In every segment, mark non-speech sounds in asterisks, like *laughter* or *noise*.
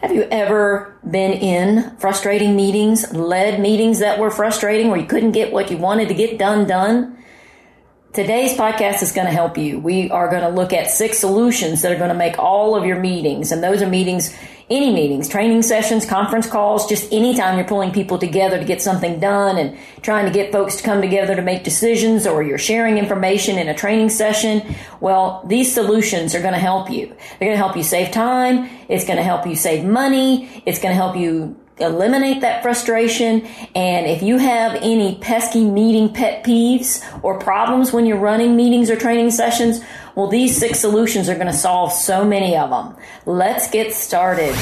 Have you ever been in frustrating meetings, led meetings that were frustrating where you couldn't get what you wanted to get done done? Today's podcast is going to help you. We are going to look at six solutions that are going to make all of your meetings, and those are meetings, any meetings, training sessions, conference calls, just anytime you're pulling people together to get something done and trying to get folks to come together to make decisions or you're sharing information in a training session. Well, these solutions are going to help you. They're going to help you save time. It's going to help you save money. It's going to help you eliminate that frustration. And if you have any pesky meeting pet peeves or problems when you're running meetings or training sessions, well, these six solutions are going to solve so many of them. Let's get started.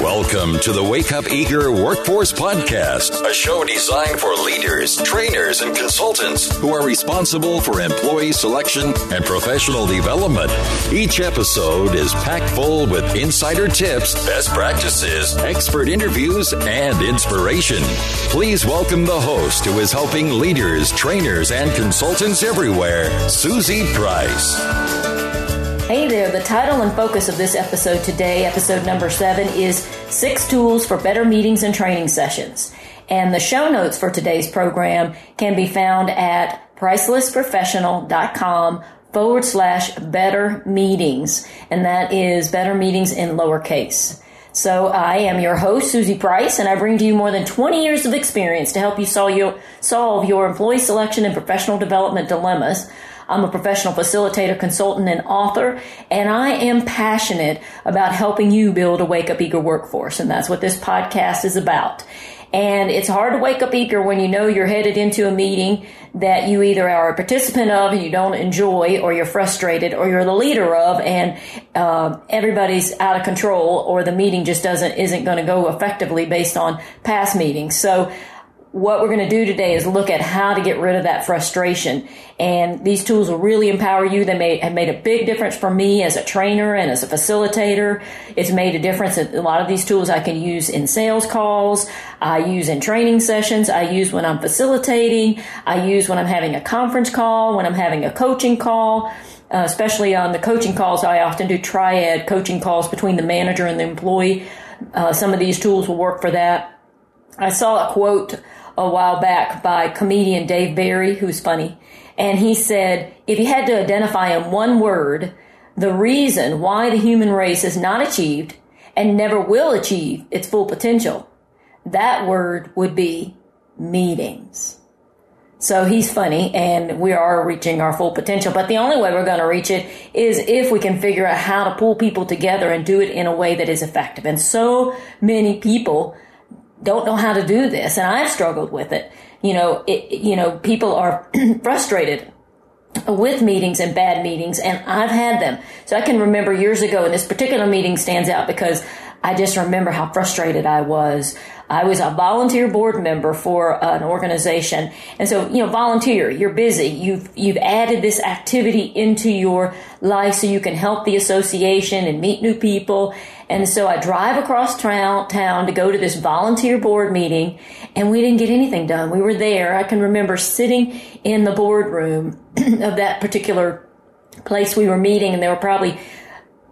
Welcome to the Wake Up Eager Workforce Podcast, a show designed for leaders, trainers, and consultants who are responsible for employee selection and professional development. Each episode is packed full with insider tips, best practices, expert interviews, and inspiration. Please welcome the host who is helping leaders, trainers, and consultants everywhere, Suzie Price. Hey there, the title and focus of this episode today, episode number seven, is Six Tools for Better Meetings and Training Sessions. And the show notes for today's program can be found at pricelessprofessional.com forward slash better meetings. And that is better meetings in lowercase. So I am your host, Suzie Price, and I bring to you more than 20 years of experience to help you solve your, solve your employee selection and professional development dilemmas I'm a professional facilitator, consultant, and author, and I am passionate about helping you build a wake up eager workforce. And that's what this podcast is about. And it's hard to wake up eager when you know you're headed into a meeting that you either are a participant of and you don't enjoy, or you're frustrated, or you're the leader of, and uh, everybody's out of control, or the meeting just doesn't isn't going to go effectively based on past meetings. So what we're going to do today is look at how to get rid of that frustration. And these tools will really empower you. They may have made a big difference for me as a trainer and as a facilitator. It's made a difference. A lot of these tools I can use in sales calls. I use in training sessions. I use when I'm facilitating. I use when I'm having a conference call, when I'm having a coaching call. Uh, especially on the coaching calls, I often do triad coaching calls between the manager and the employee. Uh, some of these tools will work for that. I saw a quote a while back by comedian Dave Barry, who's funny. And he said, if you had to identify in one word the reason why the human race has not achieved and never will achieve its full potential, that word would be meetings. So he's funny and we are reaching our full potential. But the only way we're going to reach it is if we can figure out how to pull people together and do it in a way that is effective. And so many people don't know how to do this, and I've struggled with it. You know, it, you know, people are *clears throat* frustrated with meetings and bad meetings, and I've had them. So I can remember years ago, and this particular meeting stands out because I just remember how frustrated I was. I was a volunteer board member for an organization. And so, you know, volunteer, you're busy. You've, you've added this activity into your life so you can help the association and meet new people. And so I drive across town, to go to this volunteer board meeting and we didn't get anything done. We were there. I can remember sitting in the boardroom *clears throat* of that particular place we were meeting and there were probably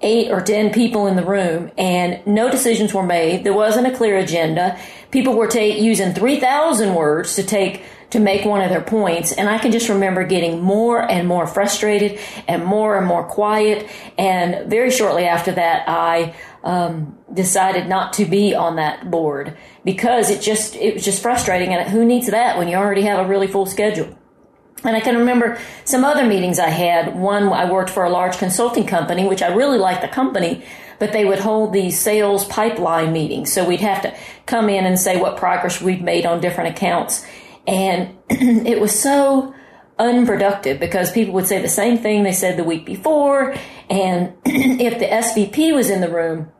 eight or ten people in the room and no decisions were made. There wasn't a clear agenda. People were ta- using 3,000 words to take to make one of their points. And I can just remember getting more and more frustrated and more and more quiet. And very shortly after that, I um, decided not to be on that board because it just it was just frustrating. And who needs that when you already have a really full schedule? And I can remember some other meetings I had. One, I worked for a large consulting company, which I really liked the company, but they would hold these sales pipeline meetings. So we'd have to come in and say what progress we'd made on different accounts. And *clears throat* it was so unproductive because people would say the same thing they said the week before. And *clears throat* if the SVP was in the room,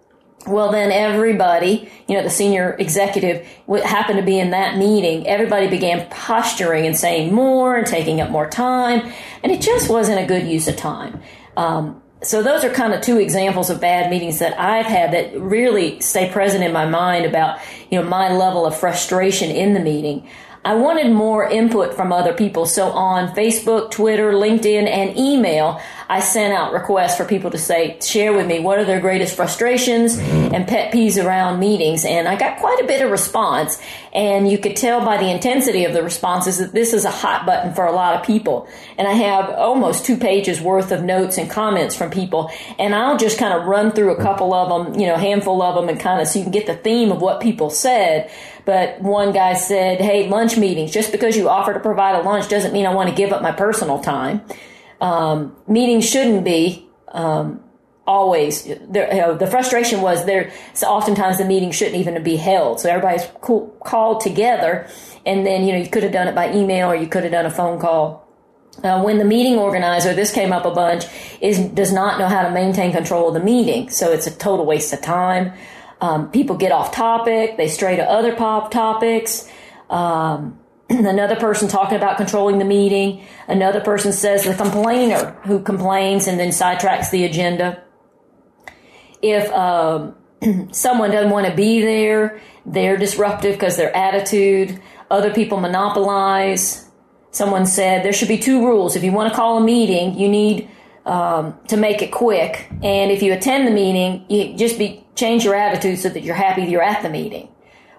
well, then everybody, you know, the senior executive happened to be in that meeting. Everybody began posturing and saying more and taking up more time. And it just wasn't a good use of time. Um, so those are kind of two examples of bad meetings that I've had that really stay present in my mind about, you know, my level of frustration in the meeting. I wanted more input from other people. So on Facebook, Twitter, LinkedIn, and email, I sent out requests for people to say, share with me what are their greatest frustrations mm-hmm. and pet peeves around meetings. And I got quite a bit of response. And you could tell by the intensity of the responses that this is a hot button for a lot of people. And I have almost two pages worth of notes and comments from people. And I'll just kind of run through a couple of them, you know, a handful of them and kind of so you can get the theme of what people said. But one guy said, Hey, lunch meetings, just because you offer to provide a lunch doesn't mean I want to give up my personal time. Um, meetings shouldn't be, um, always there, you know, the frustration was there so oftentimes the meeting shouldn't even be held. So everybody's called together and then you know you could have done it by email or you could have done a phone call. Uh, when the meeting organizer this came up a bunch is does not know how to maintain control of the meeting. So it's a total waste of time um, people get off topic they stray to other pop topics um, *clears throat* another person talking about controlling the meeting another person says the complainer who complains and then sidetracks the agenda if um, *clears throat* someone doesn't want to be there, they're disruptive because their attitude. Other people monopolize. Someone said there should be two rules. If you want to call a meeting, you need um, to make it quick, and if you attend the meeting, you just be change your attitude so that you're happy you're at the meeting.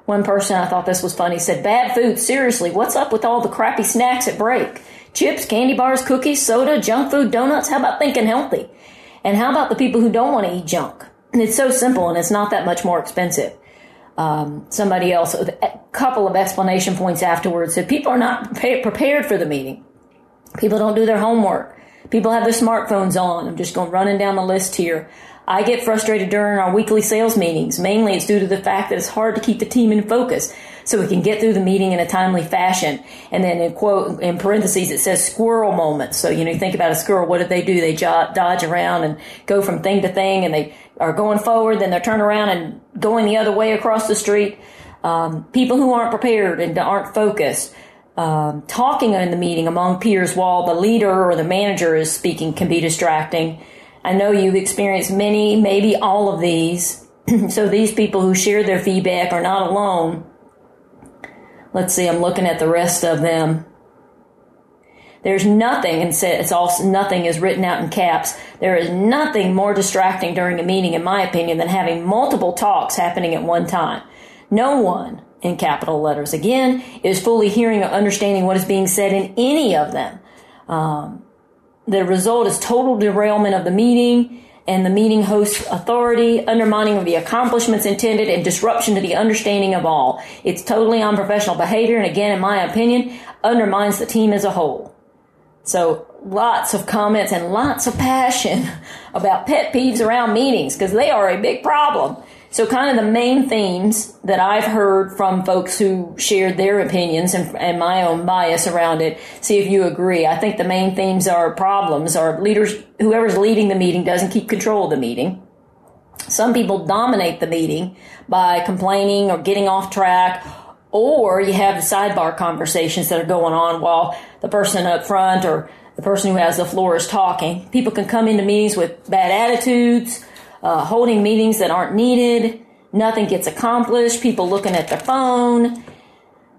One person I thought this was funny said, "Bad food. Seriously, what's up with all the crappy snacks at break? Chips, candy bars, cookies, soda, junk food, donuts. How about thinking healthy? And how about the people who don't want to eat junk?" It's so simple and it's not that much more expensive. Um, somebody else, a couple of explanation points afterwards said people are not prepared for the meeting. People don't do their homework. People have their smartphones on. I'm just going running down the list here. I get frustrated during our weekly sales meetings. Mainly it's due to the fact that it's hard to keep the team in focus so we can get through the meeting in a timely fashion. And then in quote, in parentheses, it says squirrel moments. So, you know, you think about a squirrel, what do they do? They dodge around and go from thing to thing and they are going forward, then they're turning around and going the other way across the street. Um, people who aren't prepared and aren't focused. Um, talking in the meeting among peers while the leader or the manager is speaking can be distracting. I know you've experienced many, maybe all of these. *clears throat* so these people who share their feedback are not alone. Let's see, I'm looking at the rest of them. There's nothing, and it's all nothing is written out in caps. There is nothing more distracting during a meeting, in my opinion, than having multiple talks happening at one time. No one, in capital letters again, is fully hearing or understanding what is being said in any of them. Um, the result is total derailment of the meeting and the meeting host's authority, undermining of the accomplishments intended, and disruption to the understanding of all. It's totally unprofessional behavior, and again, in my opinion, undermines the team as a whole. So lots of comments and lots of passion *laughs* about pet peeves around meetings because they are a big problem. So kind of the main themes that I've heard from folks who shared their opinions and, and, my own bias around it, see if you agree. I think the main themes are problems are leaders, whoever's leading the meeting doesn't keep control of the meeting. Some people dominate the meeting by complaining or getting off track or you have the sidebar conversations that are going on while the person up front or the person who has the floor is talking. People can come into meetings with bad attitudes, uh, holding meetings that aren't needed. Nothing gets accomplished. People looking at their phone.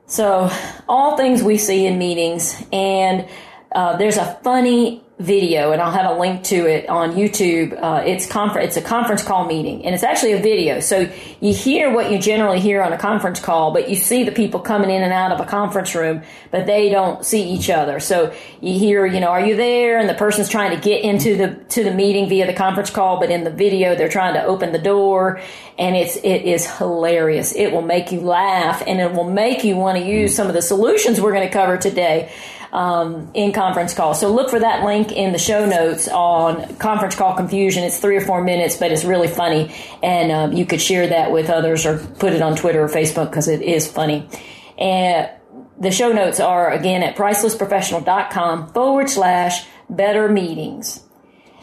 So, all things we see in meetings. And uh, there's a funny video, and I'll have a link to it on YouTube. Uh, it's confer- it's a conference call meeting, and it's actually a video. So you hear what you generally hear on a conference call, but you see the people coming in and out of a conference room, but they don't see each other. So you hear, you know, are you there? And the person's trying to get into the to the meeting via the conference call, but in the video they're trying to open the door, and it's it is hilarious. It will make you laugh, and it will make you want to use some of the solutions we're going to cover today um, in conference call. So look for that link in the show notes on conference call confusion. It's three or four minutes, but it's really funny, and um, you could share that with others or put it on Twitter or Facebook because it is funny. And the show notes are again at pricelessprofessional.com forward slash better meetings.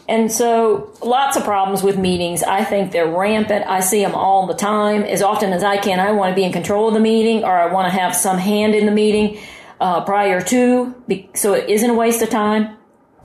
And so lots of problems with meetings. I think they're rampant. I see them all the time. As often as I can, I want to be in control of the meeting or I want to have some hand in the meeting uh, prior to, so it isn't a waste of time.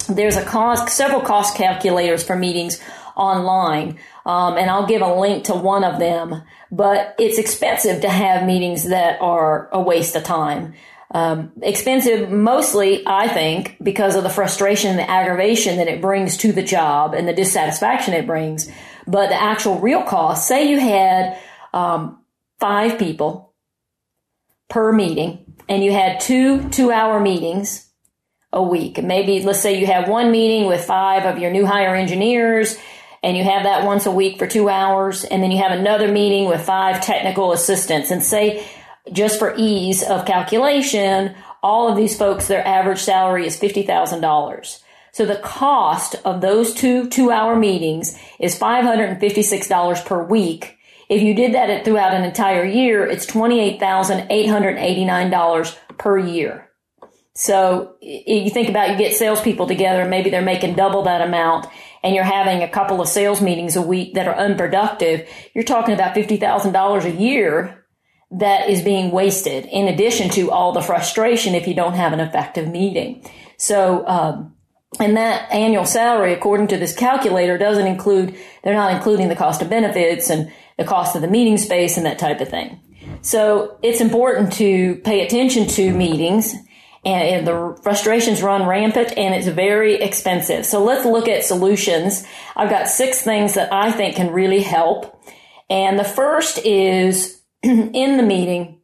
There's a cost, several cost calculators for meetings online, um, and I'll give a link to one of them. But it's expensive to have meetings that are a waste of time. Um, expensive mostly, I think, because of the frustration and the aggravation that it brings to the job and the dissatisfaction it brings. But the actual real cost, say you had um, five people per meeting and you had two two hour meetings a week. Maybe let's say you have one meeting with five of your new hire engineers and you have that once a week for two hours and then you have another meeting with five technical assistants and say just for ease of calculation, all of these folks, their average salary is $50,000. So the cost of those two two hour meetings is $556 per week. If you did that throughout an entire year, it's $28,889 per year. So you think about you get salespeople together, and maybe they're making double that amount and you're having a couple of sales meetings a week that are unproductive. You're talking about $50,000 a year that is being wasted in addition to all the frustration if you don't have an effective meeting. So, um, and that annual salary, according to this calculator, doesn't include, they're not including the cost of benefits and the cost of the meeting space and that type of thing. So it's important to pay attention to meetings and the frustrations run rampant and it's very expensive. So let's look at solutions. I've got six things that I think can really help. And the first is *clears throat* in the meeting,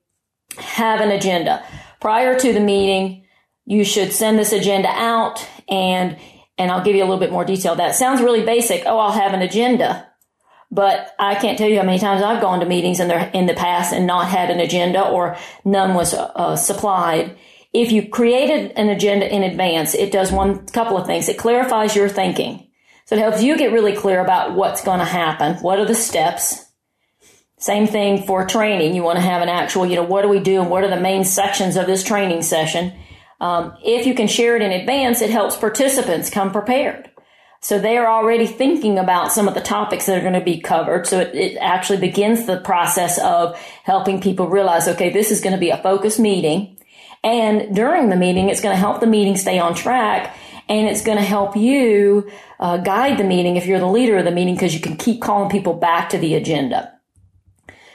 have an agenda. Prior to the meeting, you should send this agenda out and and I'll give you a little bit more detail. That sounds really basic. Oh, I'll have an agenda. But I can't tell you how many times I've gone to meetings in the, in the past and not had an agenda or none was uh, supplied. If you created an agenda in advance, it does one couple of things. It clarifies your thinking. So it helps you get really clear about what's going to happen. What are the steps? Same thing for training. You want to have an actual, you know, what do we do and what are the main sections of this training session? Um, if you can share it in advance, it helps participants come prepared. So they are already thinking about some of the topics that are going to be covered. So it, it actually begins the process of helping people realize, okay, this is going to be a focused meeting. And during the meeting, it's going to help the meeting stay on track and it's going to help you uh, guide the meeting if you're the leader of the meeting because you can keep calling people back to the agenda.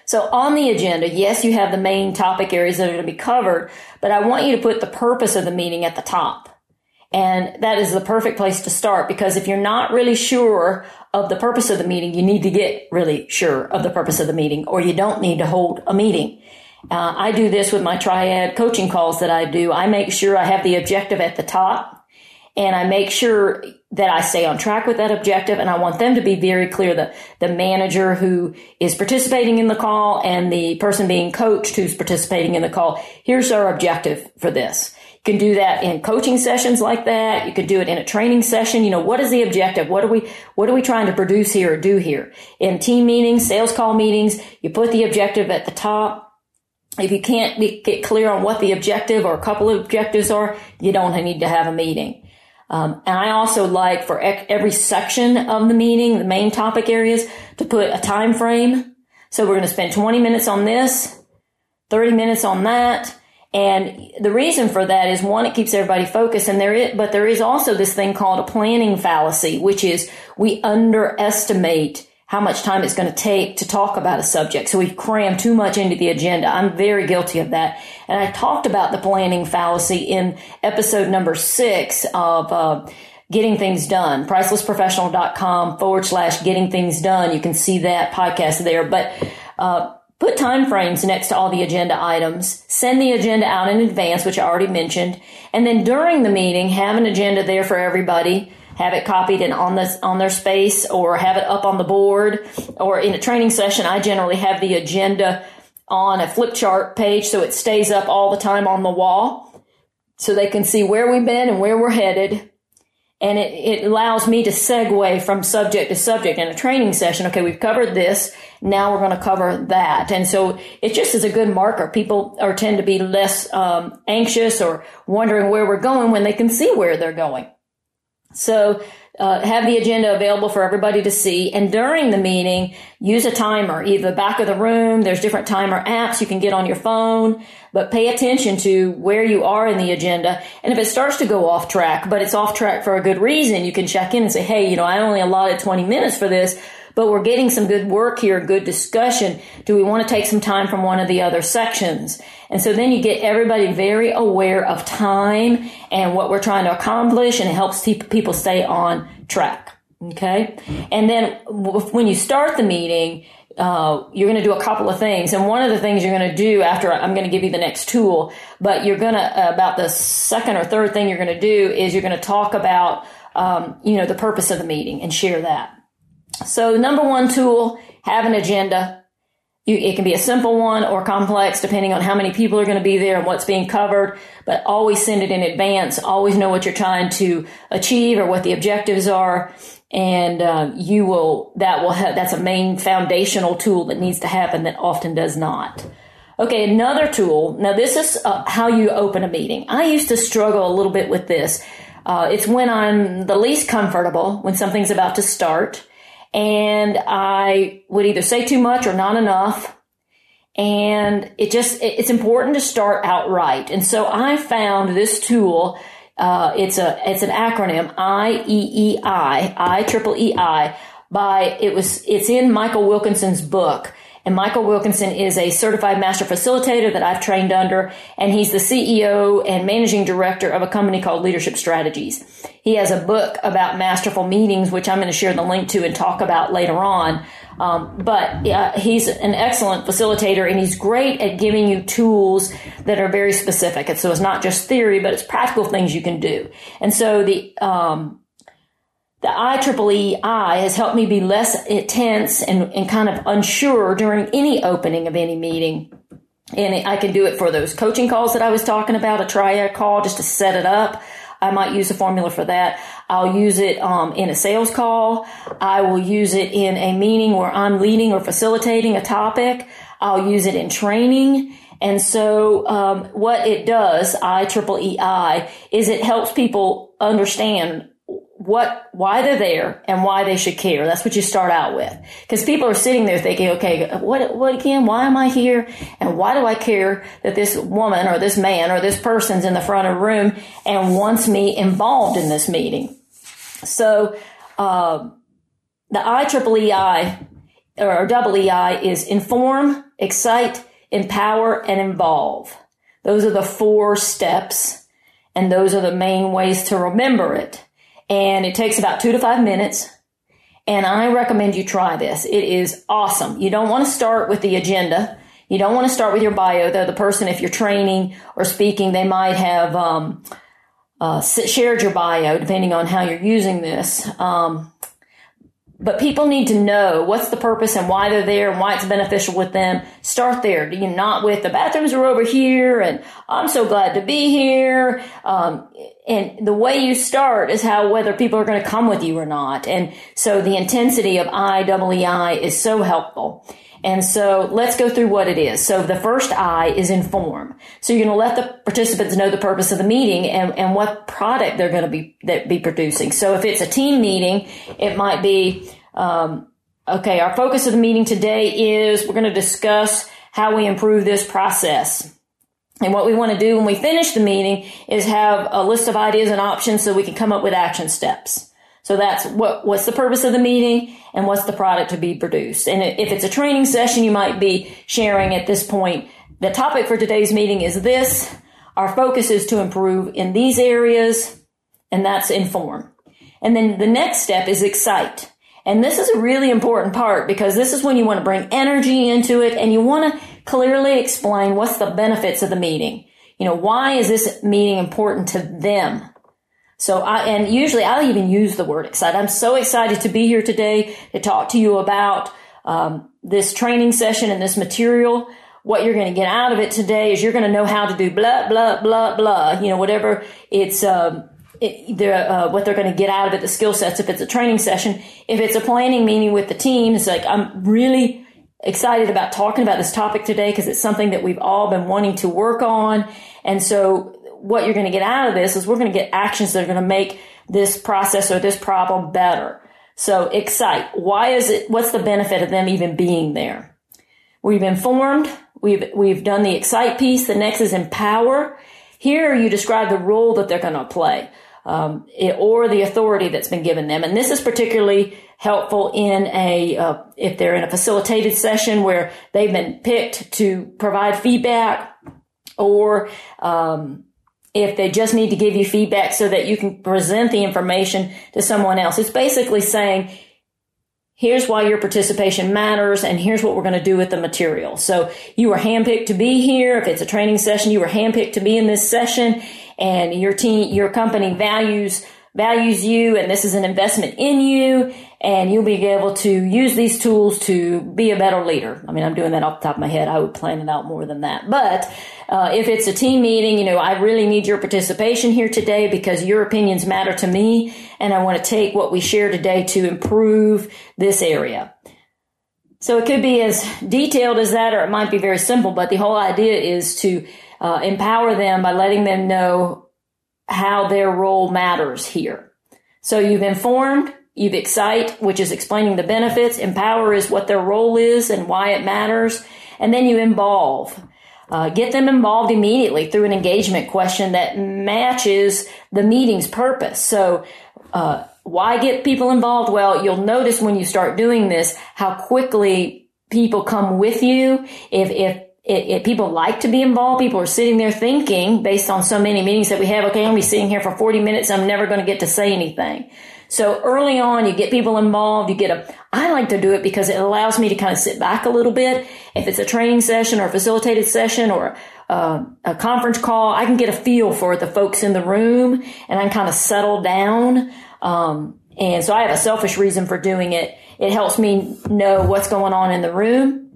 So on the agenda, yes, you have the main topic areas that are going to be covered, but I want you to put the purpose of the meeting at the top. And that is the perfect place to start because if you're not really sure of the purpose of the meeting, you need to get really sure of the purpose of the meeting or you don't need to hold a meeting. Uh, I do this with my triad coaching calls that I do. I make sure I have the objective at the top and I make sure that I stay on track with that objective. And I want them to be very clear the, the manager who is participating in the call and the person being coached who's participating in the call. Here's our objective for this. Can do that in coaching sessions like that. You could do it in a training session. You know, what is the objective? What are we, what are we trying to produce here or do here? In team meetings, sales call meetings, you put the objective at the top. If you can't be, get clear on what the objective or a couple of objectives are, you don't need to have a meeting. Um, and I also like for every section of the meeting, the main topic areas, to put a time frame. So we're going to spend 20 minutes on this, 30 minutes on that. And the reason for that is one, it keeps everybody focused and there is, but there is also this thing called a planning fallacy, which is we underestimate how much time it's going to take to talk about a subject. So we cram too much into the agenda. I'm very guilty of that. And I talked about the planning fallacy in episode number six of, uh, getting things done. Pricelessprofessional.com forward slash getting things done. You can see that podcast there, but, uh, Put time frames next to all the agenda items. Send the agenda out in advance, which I already mentioned. And then during the meeting, have an agenda there for everybody have it copied and on this on their space or have it up on the board or in a training session I generally have the agenda on a flip chart page so it stays up all the time on the wall so they can see where we've been and where we're headed and it, it allows me to segue from subject to subject in a training session. Okay, we've covered this. Now we're going to cover that. And so it just is a good marker. People are tend to be less um, anxious or wondering where we're going when they can see where they're going. So uh, have the agenda available for everybody to see. And during the meeting, use a timer, either back of the room. There's different timer apps you can get on your phone, but pay attention to where you are in the agenda. And if it starts to go off track, but it's off track for a good reason, you can check in and say, Hey, you know, I only allotted 20 minutes for this, but we're getting some good work here, good discussion. Do we want to take some time from one of the other sections? And so then you get everybody very aware of time and what we're trying to accomplish, and it helps people stay on track. Okay. And then when you start the meeting, uh, you're going to do a couple of things. And one of the things you're going to do after I'm going to give you the next tool, but you're going to, uh, about the second or third thing you're going to do is you're going to talk about, um, you know, the purpose of the meeting and share that. So number one tool, have an agenda. You, it can be a simple one or complex depending on how many people are going to be there and what's being covered, but always send it in advance. Always know what you're trying to achieve or what the objectives are and uh, you will that will have that's a main foundational tool that needs to happen that often does not okay another tool now this is uh, how you open a meeting i used to struggle a little bit with this uh, it's when i'm the least comfortable when something's about to start and i would either say too much or not enough and it just it's important to start out right and so i found this tool uh, it's a it's an acronym I E E I I triple E I by it was it's in Michael Wilkinson's book. And Michael Wilkinson is a certified master facilitator that I've trained under, and he's the CEO and managing director of a company called Leadership Strategies. He has a book about masterful meetings, which I'm going to share the link to and talk about later on. Um, but uh, he's an excellent facilitator and he's great at giving you tools that are very specific. And so it's not just theory, but it's practical things you can do. And so the, um, the IEEE I has helped me be less tense and, and kind of unsure during any opening of any meeting. And I can do it for those coaching calls that I was talking about, a triad call just to set it up. I might use a formula for that. I'll use it um, in a sales call. I will use it in a meeting where I'm leading or facilitating a topic. I'll use it in training. And so, um, what it does, I triple E I, is it helps people understand what, why they're there and why they should care. That's what you start out with. Cause people are sitting there thinking, okay, what, what again? Why am I here? And why do I care that this woman or this man or this person's in the front of the room and wants me involved in this meeting? So, uh, the IEEI or double EI is inform, excite, empower, and involve. Those are the four steps and those are the main ways to remember it and it takes about two to five minutes. And I recommend you try this. It is awesome. You don't want to start with the agenda. You don't want to start with your bio, though. The person, if you're training or speaking, they might have um, uh, shared your bio, depending on how you're using this. Um, but people need to know what's the purpose and why they're there and why it's beneficial with them. Start there. Do you not with the bathrooms are over here and I'm so glad to be here. Um, and the way you start is how whether people are going to come with you or not. And so the intensity of IEEI is so helpful. And so let's go through what it is. So the first I is inform. So you're going to let the participants know the purpose of the meeting and, and what product they're going to be, that be producing. So if it's a team meeting, it might be, um, okay, our focus of the meeting today is we're going to discuss how we improve this process. And what we want to do when we finish the meeting is have a list of ideas and options so we can come up with action steps. So that's what, what's the purpose of the meeting and what's the product to be produced. And if it's a training session, you might be sharing at this point, the topic for today's meeting is this. Our focus is to improve in these areas and that's inform. And then the next step is excite. And this is a really important part because this is when you want to bring energy into it and you want to clearly explain what's the benefits of the meeting. You know, why is this meeting important to them? So I, and usually I'll even use the word excited. I'm so excited to be here today to talk to you about um, this training session and this material. What you're going to get out of it today is you're going to know how to do blah, blah, blah, blah, you know, whatever it's, um, it, uh, what they're going to get out of it, the skill sets. If it's a training session, if it's a planning meeting with the team, it's like, I'm really excited about talking about this topic today because it's something that we've all been wanting to work on. And so what you're going to get out of this is we're going to get actions that are going to make this process or this problem better. So excite. Why is it, what's the benefit of them even being there? We've informed. We've, we've done the excite piece. The next is empower. Here you describe the role that they're going to play. Um, it, or the authority that's been given them. And this is particularly helpful in a uh, if they're in a facilitated session where they've been picked to provide feedback, or um, if they just need to give you feedback so that you can present the information to someone else. It's basically saying, here's why your participation matters and here's what we're going to do with the material. So you were handpicked to be here. If it's a training session, you were handpicked to be in this session and your team, your company values values you and this is an investment in you and you'll be able to use these tools to be a better leader. I mean, I'm doing that off the top of my head. I would plan it out more than that. But uh, if it's a team meeting, you know, I really need your participation here today because your opinions matter to me and I want to take what we share today to improve this area. So it could be as detailed as that or it might be very simple, but the whole idea is to uh, empower them by letting them know how their role matters here. So you've informed, you've excite, which is explaining the benefits. Empower is what their role is and why it matters. And then you involve. Uh, get them involved immediately through an engagement question that matches the meeting's purpose. So, uh, why get people involved? Well, you'll notice when you start doing this how quickly people come with you. If, if it, people like to be involved. People are sitting there thinking, based on so many meetings that we have, okay, I'm gonna be sitting here for 40 minutes. I'm never going to get to say anything. So early on, you get people involved. You get a, I like to do it because it allows me to kind of sit back a little bit. If it's a training session or a facilitated session or uh, a conference call, I can get a feel for the folks in the room and I can kind of settle down. Um, and so I have a selfish reason for doing it. It helps me know what's going on in the room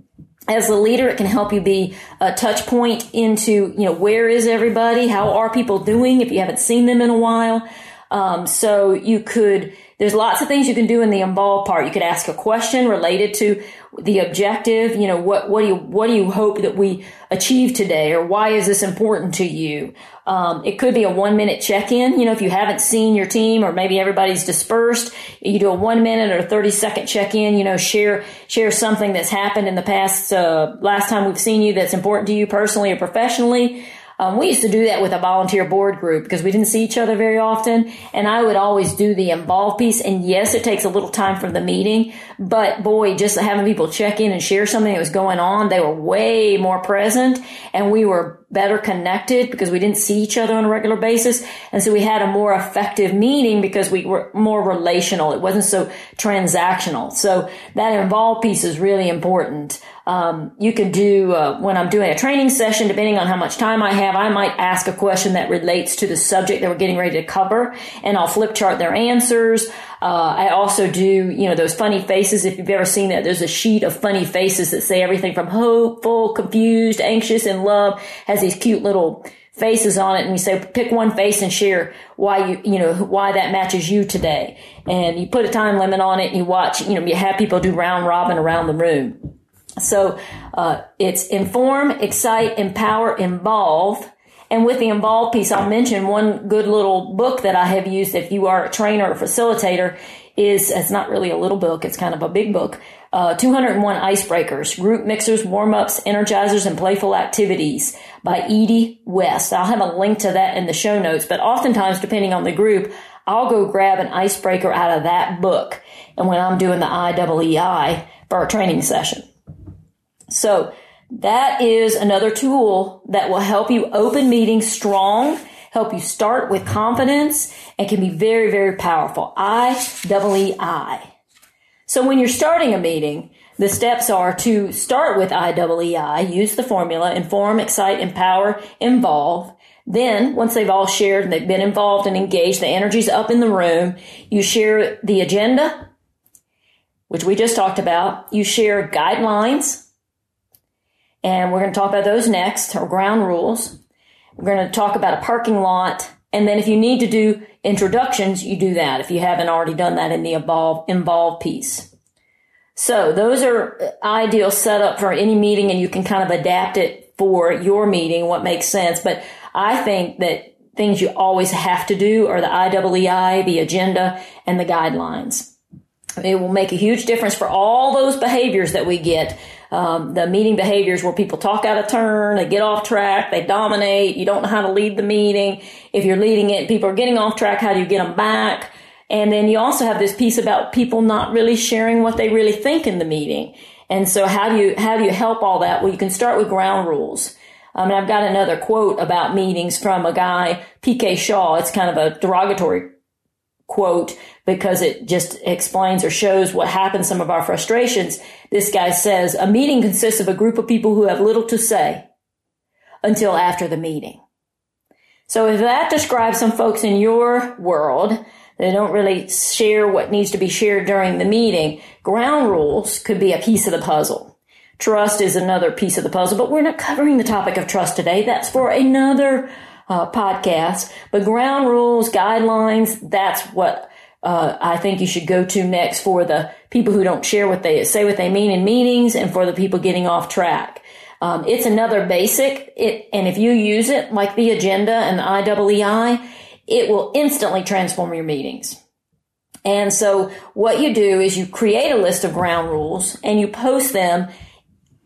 as a leader, it can help you be a touch point into, you know, where is everybody? How are people doing if you haven't seen them in a while? Um, so you could, there's lots of things you can do in the involved part. You could ask a question related to the objective. You know, what, what do you, what do you hope that we achieve today? Or why is this important to you? Um, it could be a one minute check in. You know, if you haven't seen your team or maybe everybody's dispersed, you do a one minute or 30 second check in, you know, share, share something that's happened in the past, uh, last time we've seen you that's important to you personally or professionally. Um, we used to do that with a volunteer board group because we didn't see each other very often. And I would always do the involve piece. And yes, it takes a little time from the meeting, but boy, just having people check in and share something that was going on, they were way more present and we were better connected because we didn't see each other on a regular basis. And so we had a more effective meeting because we were more relational. It wasn't so transactional. So that involve piece is really important. Um, you could do uh, when I'm doing a training session, depending on how much time I have, I might ask a question that relates to the subject that we're getting ready to cover, and I'll flip chart their answers. Uh, I also do, you know, those funny faces. If you've ever seen that, there's a sheet of funny faces that say everything from hopeful, confused, anxious, and love has these cute little faces on it and you say pick one face and share why you you know why that matches you today and you put a time limit on it and you watch you know you have people do round robin around the room so uh, it's inform excite empower involve and with the involve piece, I'll mention one good little book that I have used if you are a trainer or facilitator is, it's not really a little book, it's kind of a big book. Uh, 201 Icebreakers, Group Mixers, Warm-Ups, Energizers, and Playful Activities by Edie West. I'll have a link to that in the show notes, but oftentimes, depending on the group, I'll go grab an icebreaker out of that book. And when I'm doing the IEEI for a training session. So that is another tool that will help you open meetings strong, help you start with confidence, and can be very, very powerful. I double E I. So when you're starting a meeting, the steps are to start with IEEI, use the formula, inform, excite, empower, involve. Then, once they've all shared and they've been involved and engaged, the energy's up in the room, you share the agenda, which we just talked about. You share guidelines, and we're going to talk about those next, or ground rules. We're going to talk about a parking lot. And then if you need to do introductions, you do that if you haven't already done that in the involved, involved piece. So those are uh, ideal setup for any meeting and you can kind of adapt it for your meeting, what makes sense. But I think that things you always have to do are the IEEI, the agenda, and the guidelines. It will make a huge difference for all those behaviors that we get um, the meeting behaviors where people talk out of turn, they get off track, they dominate, you don't know how to lead the meeting. If you're leading it, people are getting off track, how do you get them back? And then you also have this piece about people not really sharing what they really think in the meeting. And so how do you, how do you help all that? Well, you can start with ground rules. Um, and I've got another quote about meetings from a guy, PK Shaw. It's kind of a derogatory quote because it just explains or shows what happens, some of our frustrations. This guy says, a meeting consists of a group of people who have little to say until after the meeting. So if that describes some folks in your world, they don't really share what needs to be shared during the meeting. Ground rules could be a piece of the puzzle. Trust is another piece of the puzzle, but we're not covering the topic of trust today. That's for another uh, podcast. But ground rules, guidelines, that's what uh, I think you should go to next for the people who don't share what they say what they mean in meetings and for the people getting off track. Um, it's another basic, it, and if you use it like the agenda and the IEEI, it will instantly transform your meetings. And so what you do is you create a list of ground rules and you post them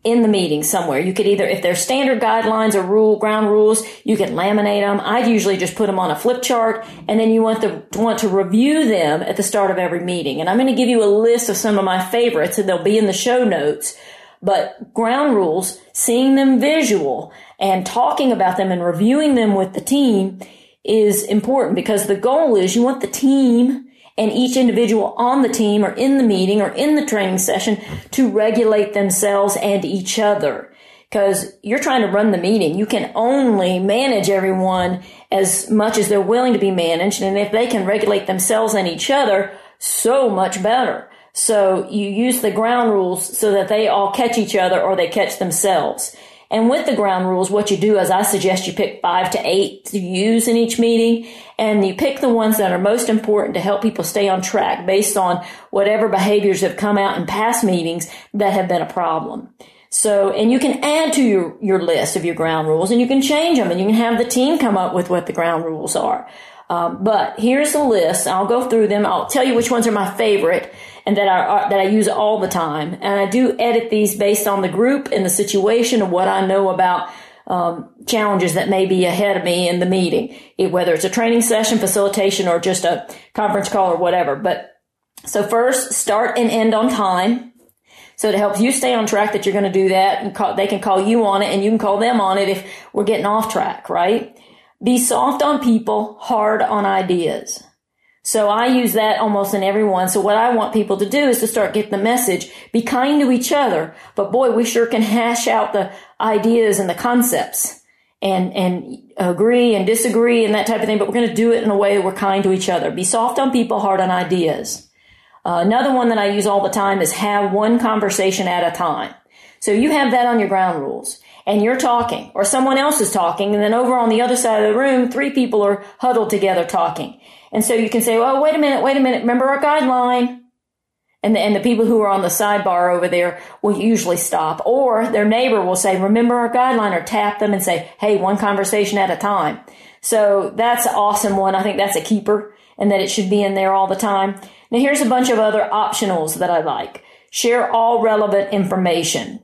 in the meeting somewhere. You could either, if they're standard guidelines or rule, ground rules, you can laminate them. I'd usually just put them on a flip chart and then you want to, want to review them at the start of every meeting. And I'm going to give you a list of some of my favorites and they'll be in the show notes. But ground rules, seeing them visual and talking about them and reviewing them with the team is important because the goal is you want the team and each individual on the team or in the meeting or in the training session to regulate themselves and each other. Because you're trying to run the meeting. You can only manage everyone as much as they're willing to be managed. And if they can regulate themselves and each other, so much better. So you use the ground rules so that they all catch each other or they catch themselves. And with the ground rules, what you do is I suggest you pick five to eight to use in each meeting and you pick the ones that are most important to help people stay on track based on whatever behaviors have come out in past meetings that have been a problem. So, and you can add to your, your list of your ground rules and you can change them and you can have the team come up with what the ground rules are. Um, but here's the list. I'll go through them. I'll tell you which ones are my favorite and that I that I use all the time. And I do edit these based on the group and the situation and what I know about um, challenges that may be ahead of me in the meeting, it, whether it's a training session, facilitation, or just a conference call or whatever. But so first, start and end on time. So it helps you stay on track that you're going to do that and call, they can call you on it and you can call them on it if we're getting off track, right? Be soft on people, hard on ideas. So I use that almost in every one. So what I want people to do is to start getting the message, be kind to each other. But boy, we sure can hash out the ideas and the concepts and, and agree and disagree and that type of thing. But we're going to do it in a way that we're kind to each other. Be soft on people, hard on ideas. Uh, another one that I use all the time is have one conversation at a time. So you have that on your ground rules and you're talking or someone else is talking and then over on the other side of the room, three people are huddled together talking and so you can say, well, wait a minute, wait a minute, remember our guideline. And the, and the people who are on the sidebar over there will usually stop. Or their neighbor will say, remember our guideline, or tap them and say, hey, one conversation at a time. So that's an awesome one. I think that's a keeper and that it should be in there all the time. Now here's a bunch of other optionals that I like. Share all relevant information.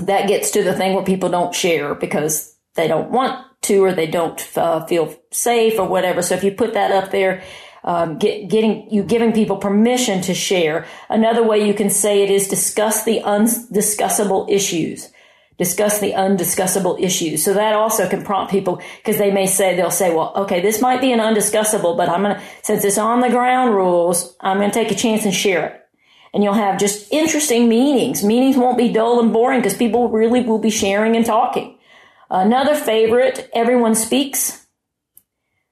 That gets to the thing where people don't share because they don't want to or they don't uh, feel safe or whatever. So if you put that up there, um, get, getting you giving people permission to share. Another way you can say it is discuss the undiscussable issues. Discuss the undiscussable issues. So that also can prompt people because they may say they'll say, "Well, okay, this might be an undiscussable, but I'm gonna since it's on the ground rules, I'm gonna take a chance and share it." And you'll have just interesting meetings. Meetings won't be dull and boring because people really will be sharing and talking. Another favorite, everyone speaks.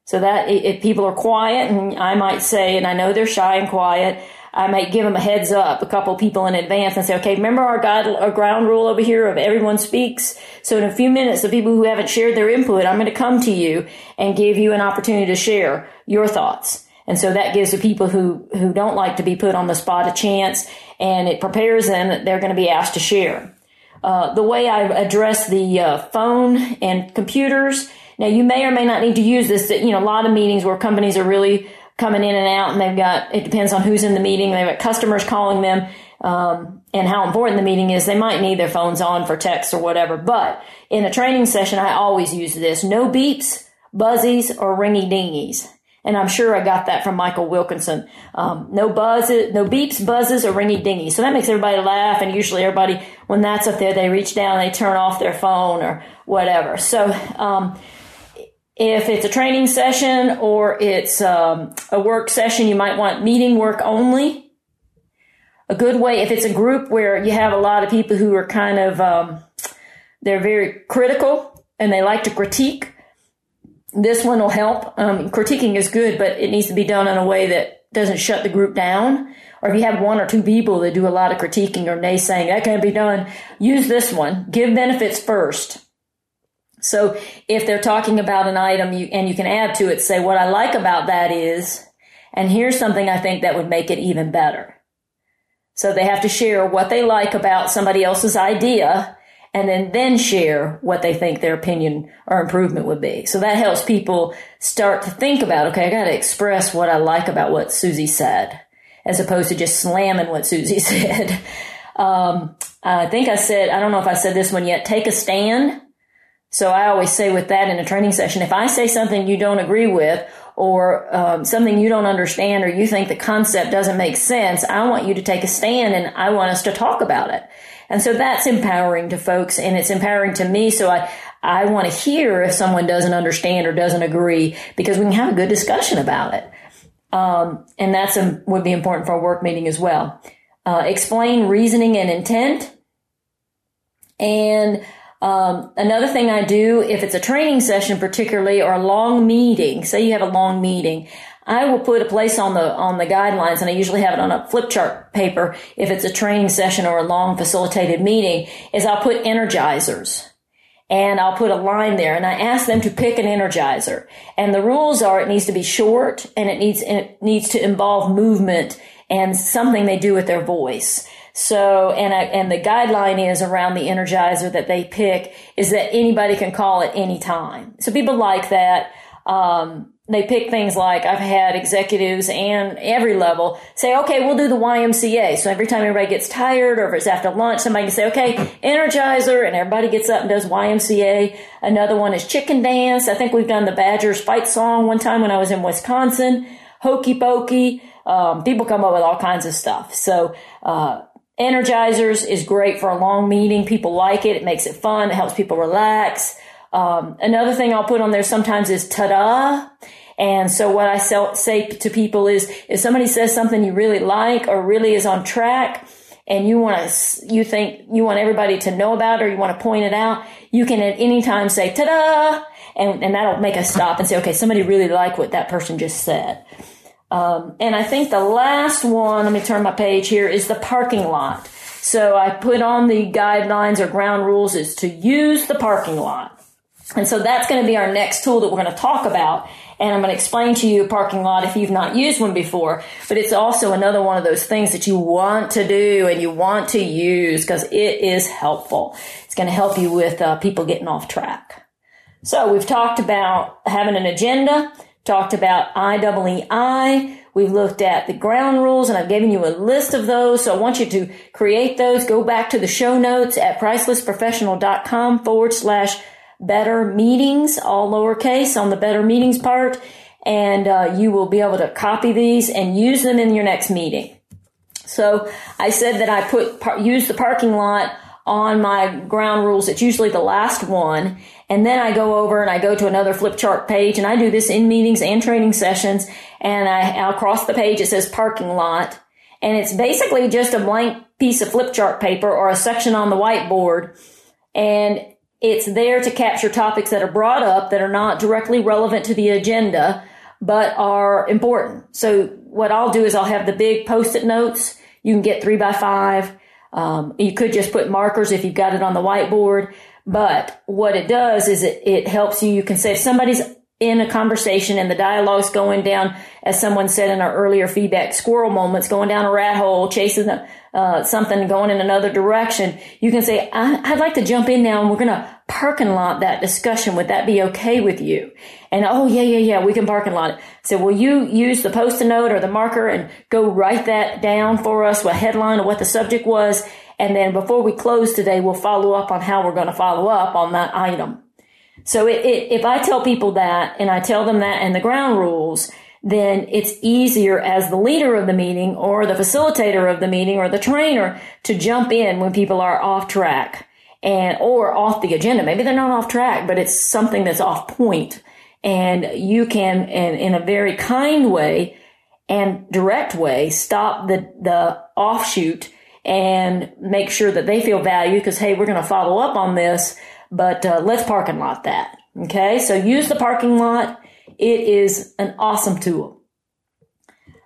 So that if people are quiet, and I might say, and I know they're shy and quiet, I might give them a heads up, a couple people in advance and say, okay, remember our, guide, our ground rule over here of everyone speaks? So in a few minutes, the people who haven't shared their input, I'm going to come to you and give you an opportunity to share your thoughts. And so that gives the people who, who don't like to be put on the spot a chance and it prepares them that they're going to be asked to share. Uh, the way I address the uh, phone and computers. Now, you may or may not need to use this. You know, a lot of meetings where companies are really coming in and out, and they've got. It depends on who's in the meeting. They've got customers calling them, um, and how important the meeting is. They might need their phones on for text or whatever. But in a training session, I always use this: no beeps, buzzies, or ringy dingies. And I'm sure I got that from Michael Wilkinson. Um, no buzzes, no beeps, buzzes, or ringy dingy. So that makes everybody laugh. And usually everybody, when that's up there, they reach down, and they turn off their phone or whatever. So, um, if it's a training session or it's um, a work session, you might want meeting work only. A good way, if it's a group where you have a lot of people who are kind of, um, they're very critical and they like to critique, this one will help. Um, critiquing is good, but it needs to be done in a way that doesn't shut the group down. Or if you have one or two people that do a lot of critiquing or naysaying, that can't be done. Use this one. Give benefits first. So if they're talking about an item you, and you can add to it, say what I like about that is, and here's something I think that would make it even better. So they have to share what they like about somebody else's idea and then then share what they think their opinion or improvement would be. So that helps people start to think about, okay, I got to express what I like about what Suzie said, as opposed to just slamming what Suzie *laughs* said. Um, I think I said, I don't know if I said this one yet, take a stand. So I always say with that in a training session, if I say something you don't agree with or um, something you don't understand or you think the concept doesn't make sense, I want you to take a stand and I want us to talk about it. And so that's empowering to folks and it's empowering to me. So I, I want to hear if someone doesn't understand or doesn't agree because we can have a good discussion about it. Um, and that's a, would be important for a work meeting as well. Uh, explain reasoning and intent. And um, another thing I do, if it's a training session particularly or a long meeting, say you have a long meeting, I will put a place on the on the guidelines, and I usually have it on a flip chart paper if it's a training session or a long facilitated meeting. Is I'll put energizers, and I'll put a line there, and I ask them to pick an energizer. And the rules are it needs to be short, and it needs it needs to involve movement and something they do with their voice. So, and I, and the guideline is around the energizer that they pick is that anybody can call at any time. So people like that. Um, they pick things like I've had executives and every level say, okay, we'll do the YMCA. So every time everybody gets tired or if it's after lunch, somebody can say, okay, Energizer, and everybody gets up and does YMCA. Another one is chicken dance. I think we've done the Badgers fight song one time when I was in Wisconsin. Hokey pokey. Um, people come up with all kinds of stuff. So, uh, Energizers is great for a long meeting. People like it. It makes it fun. It helps people relax. Um, another thing I'll put on there sometimes is ta-da. And so what I say to people is, if somebody says something you really like or really is on track, and you want to, you think you want everybody to know about it or you want to point it out, you can at any time say ta-da, and, and that'll make us stop and say, okay, somebody really liked what that person just said. Um, and I think the last one, let me turn my page here, is the parking lot. So I put on the guidelines or ground rules is to use the parking lot. And so that's going to be our next tool that we're going to talk about. And I'm going to explain to you a parking lot if you've not used one before. But it's also another one of those things that you want to do and you want to use because it is helpful. It's going to help you with uh, people getting off track. So we've talked about having an agenda, talked about IEEI. We've looked at the ground rules and I've given you a list of those. So I want you to create those. Go back to the show notes at pricelessprofessional.com forward slash better meetings, all lowercase on the better meetings part. And uh, you will be able to copy these and use them in your next meeting. So I said that I put par- use the parking lot on my ground rules. It's usually the last one. And then I go over and I go to another flip chart page and I do this in meetings and training sessions. And I, I'll cross the page. It says parking lot. And it's basically just a blank piece of flip chart paper or a section on the whiteboard. And it's there to capture topics that are brought up that are not directly relevant to the agenda, but are important. So what I'll do is I'll have the big post-it notes. You can get three by five. Um, you could just put markers if you've got it on the whiteboard. But what it does is it, it helps you. You can say if somebody's in a conversation and the dialogue's going down, as someone said in our earlier feedback, squirrel moments, going down a rat hole, chasing the, uh, something going in another direction, you can say, I, would like to jump in now and we're going to parking lot that discussion. Would that be okay with you? And oh, yeah, yeah, yeah, we can parking lot it. So will you use the post-it note or the marker and go write that down for us, what headline or what the subject was? And then before we close today, we'll follow up on how we're going to follow up on that item. So it, it, if I tell people that and I tell them that and the ground rules, then it's easier as the leader of the meeting or the facilitator of the meeting or the trainer to jump in when people are off track and or off the agenda. Maybe they're not off track, but it's something that's off point. And you can, in, in a very kind way and direct way, stop the, the offshoot and make sure that they feel valued because, hey, we're going to follow up on this, but uh, let's parking lot that. Okay. So use the parking lot. It is an awesome tool.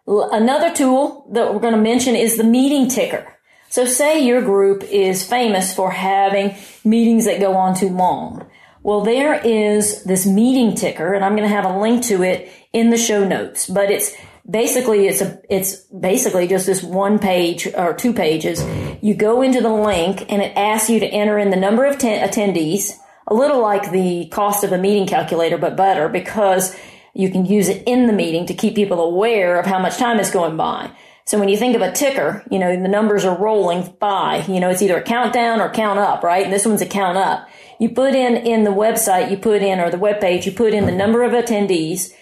Another tool that we're going to mention is the meeting ticker. So say your group is famous for having meetings that go on too long. Well, there is this meeting ticker and I'm going to have a link to it in the show notes, but it's basically it's a it's basically just this one page or two pages you go into the link and it asks you to enter in the number of ten- attendees a little like the cost of a meeting calculator but better because you can use it in the meeting to keep people aware of how much time is going by. So when you think of a ticker you know the numbers are rolling by. You know it's either a countdown or count up right? And this one's a count up. You put in in the website you put in or the web page you put in the number of attendees.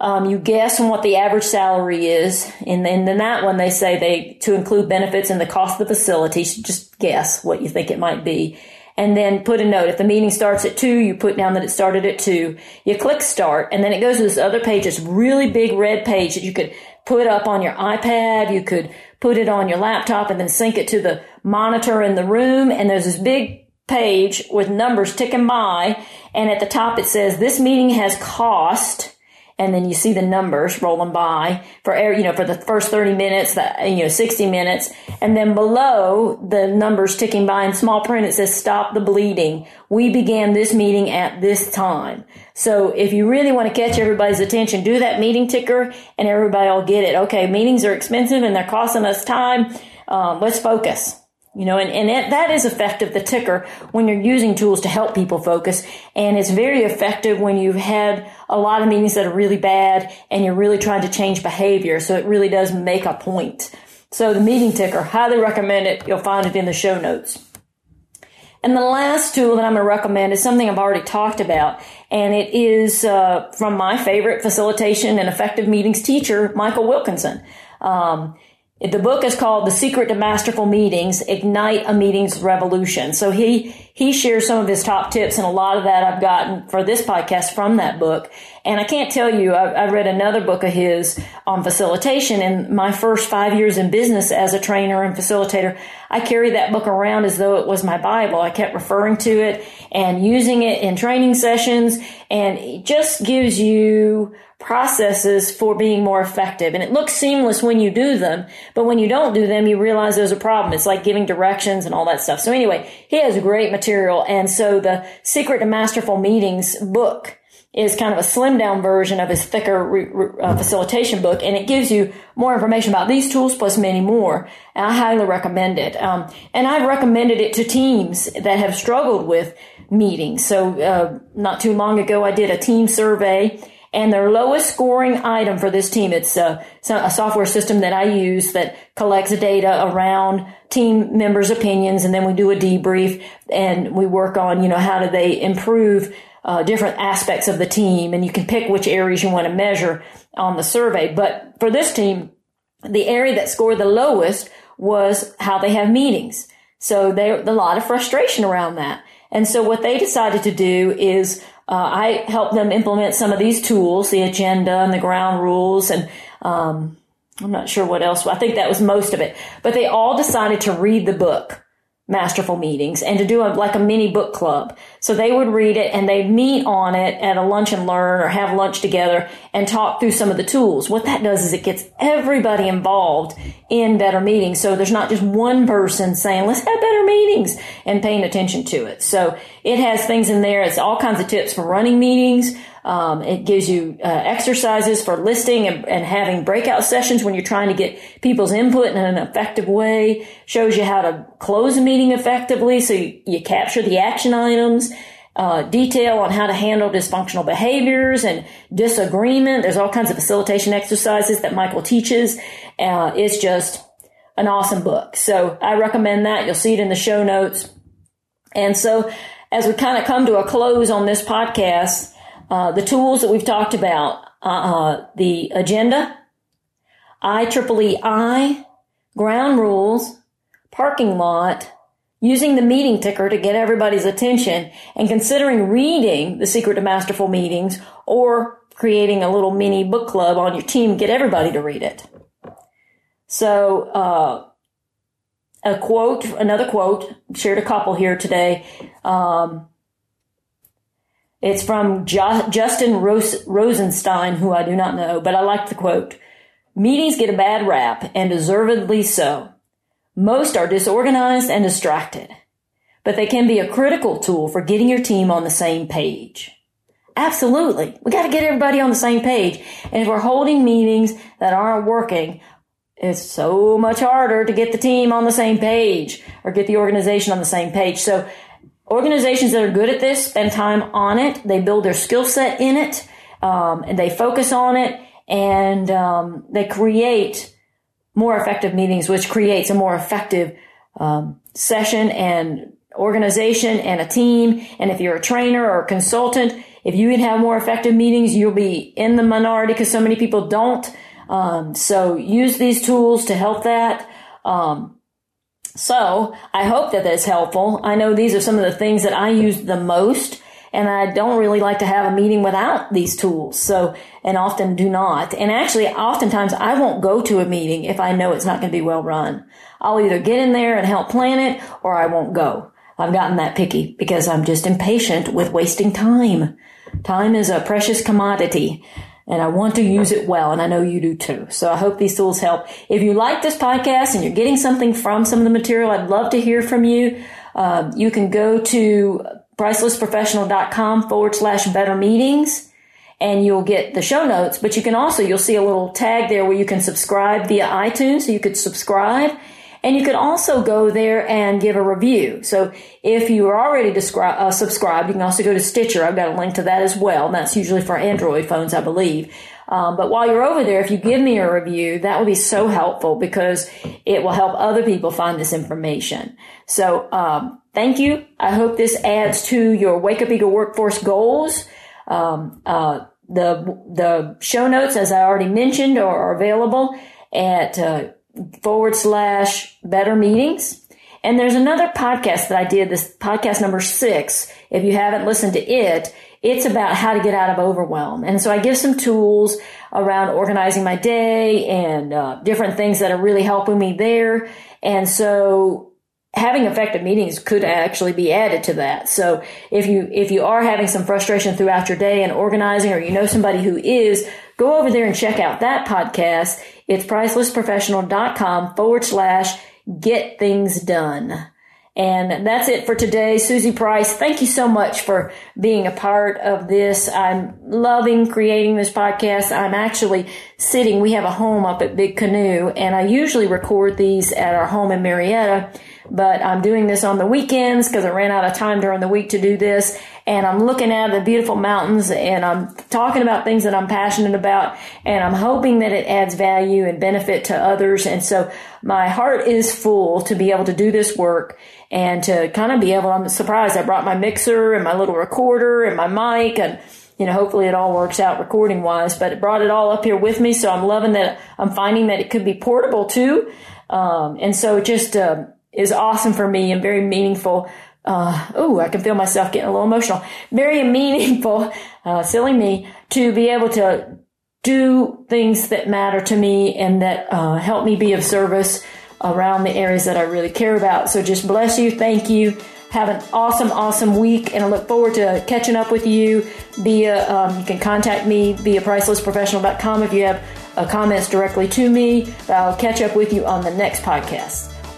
Um, you guess on what the average salary is, and then that one they say they to include benefits and the cost of the facility. So just guess what you think it might be, and then put a note. If the meeting starts at two, you put down that it started at two. You click start, and then it goes to this other page, this really big red page that you could put up on your iPad. You could put it on your laptop, and then sync it to the monitor in the room. And there's this big page with numbers ticking by, and at the top it says this meeting has cost and then you see the numbers rolling by for you know for the first 30 minutes that you know 60 minutes. And then below the numbers ticking by in small print it says stop the bleeding. We began this meeting at this time. So if you really want to catch everybody's attention do that meeting ticker and everybody will get it. Okay meetings are expensive and they're costing us time. Um, let's focus you know, and, and it, that is effective, the ticker, when you're using tools to help people focus. And it's very effective when you've had a lot of meetings that are really bad and you're really trying to change behavior. So it really does make a point. So the meeting ticker, highly recommend it. You'll find it in the show notes. And the last tool that I'm going to recommend is something I've already talked about, and it is uh, from my favorite facilitation and effective meetings teacher, Michael Wilkinson. Um, the book is called The Secret to Masterful Meetings, Ignite a Meetings Revolution. So he, he shares some of his top tips and a lot of that I've gotten for this podcast from that book. And I can't tell you, I, I read another book of his on facilitation in my first five years in business as a trainer and facilitator. I carried that book around as though it was my Bible. I kept referring to it and using it in training sessions and it just gives you processes for being more effective. And it looks seamless when you do them, but when you don't do them, you realize there's a problem. It's like giving directions and all that stuff. So anyway, he has great material. And so the Secret to Masterful Meetings book is kind of a slim down version of his thicker re- re- uh, facilitation book, and it gives you more information about these tools plus many more. And I highly recommend it. Um, and I've recommended it to teams that have struggled with meetings. So uh, not too long ago, I did a team survey and their lowest scoring item for this team, it's a, a software system that I use that collects data around team members' opinions, and then we do a debrief and we work on, you know, how do they improve uh, different aspects of the team, and you can pick which areas you want to measure on the survey. But for this team, the area that scored the lowest was how they have meetings. So there, a lot of frustration around that. And so what they decided to do is uh, I helped them implement some of these tools, the agenda and the ground rules, and um, I'm not sure what else. I think that was most of it. But they all decided to read the book masterful meetings and to do a, like a mini book club. So they would read it and they'd meet on it at a lunch and learn or have lunch together and talk through some of the tools. What that does is it gets everybody involved in better meetings. So there's not just one person saying, let's have better meetings and paying attention to it. So it has things in there. It's all kinds of tips for running meetings, um, it gives you uh, exercises for listing and, and, having breakout sessions when you're trying to get people's input in an effective way. Shows you how to close a meeting effectively, so you, you capture the action items. Uh, detail on how to handle dysfunctional behaviors and disagreement. There's all kinds of facilitation exercises that Michael teaches. Uh, it's just an awesome book. So I recommend that. You'll see it in the show notes. And so as we kind of come to a close on this podcast, uh, the tools that we've talked about, uh, the agenda, IEEI, ground rules, parking lot, using the meeting ticker to get everybody's attention, and considering reading The Secret to Masterful Meetings or creating a little mini book club on your team, get everybody to read it. So, uh, a quote, another quote, shared a couple here today. Um, it's from jo- Justin Ros- Rosenstein, who I do not know, but I like the quote. Meetings get a bad rap, and deservedly so. Most are disorganized and distracted, but they can be a critical tool for getting your team on the same page. Absolutely. We got to get everybody on the same page. And if we're holding meetings that aren't working, it's so much harder to get the team on the same page or get the organization on the same page. So organizations that are good at this spend time on it. They build their skill set in it, um, and they focus on it, and um, they create more effective meetings, which creates a more effective um, session and organization and a team. And if you're a trainer or a consultant, if you can have more effective meetings, you'll be in the minority because so many people don't. Um, so use these tools to help that. Um, so I hope that that's helpful. I know these are some of the things that I use the most and I don't really like to have a meeting without these tools. So, and often do not. And actually, oftentimes I won't go to a meeting if I know it's not going to be well run. I'll either get in there and help plan it or I won't go. I've gotten that picky because I'm just impatient with wasting time. Time is a precious commodity and I want to use it well, and I know you do too. So I hope these tools help. If you like this podcast and you're getting something from some of the material, I'd love to hear from you. Um, you can go to pricelessprofessional.com forward slash better meetings and you'll get the show notes, but you can also, you'll see a little tag there where you can subscribe via iTunes. So you could subscribe and you could also go there and give a review. So if you are already descri- uh, subscribed, you can also go to Stitcher. I've got a link to that as well. And that's usually for Android phones, I believe. Um, but while you're over there, if you give me a review, that will be so helpful because it will help other people find this information. So, um, thank you. I hope this adds to your Wake Up Eager Workforce goals. Um, uh, the the show notes, as I already mentioned, are, available at uh, forward slash better meetings. And there's another podcast that I did, this podcast number six. If you haven't listened to it, it's about how to get out of overwhelm. And so I give some tools around organizing my day and uh, different things that are really helping me there. And so having effective meetings could actually be added to that. So if you, if you are having some frustration throughout your day and organizing or you know somebody who is, go over there and check out that podcast. It's pricelessprofessional.com forward slash get things done. And that's it for today. Suzie Price, thank you so much for being a part of this. I'm loving creating this podcast. I'm actually sitting, we have a home up at Big Canoe, and I usually record these at our home in Marietta but I'm doing this on the weekends because I ran out of time during the week to do this. And I'm looking at the beautiful mountains and I'm talking about things that I'm passionate about. And I'm hoping that it adds value and benefit to others. And so my heart is full to be able to do this work and to kind of be able, I'm surprised I brought my mixer and my little recorder and my mic and you know, hopefully it all works out recording wise, but it brought it all up here with me. So I'm loving that. I'm finding that it could be portable too. Um, and so just, um, is awesome for me and very meaningful. Uh, oh, I can feel myself getting a little emotional. Very *laughs* meaningful, uh, silly me, to be able to do things that matter to me and that uh, help me be of service around the areas that I really care about. So just bless you. Thank you. Have an awesome, awesome week, and I look forward to catching up with you via. Um, you can contact me via pricelessprofessional.com if you have uh, comments directly to me. I'll catch up with you on the next podcast.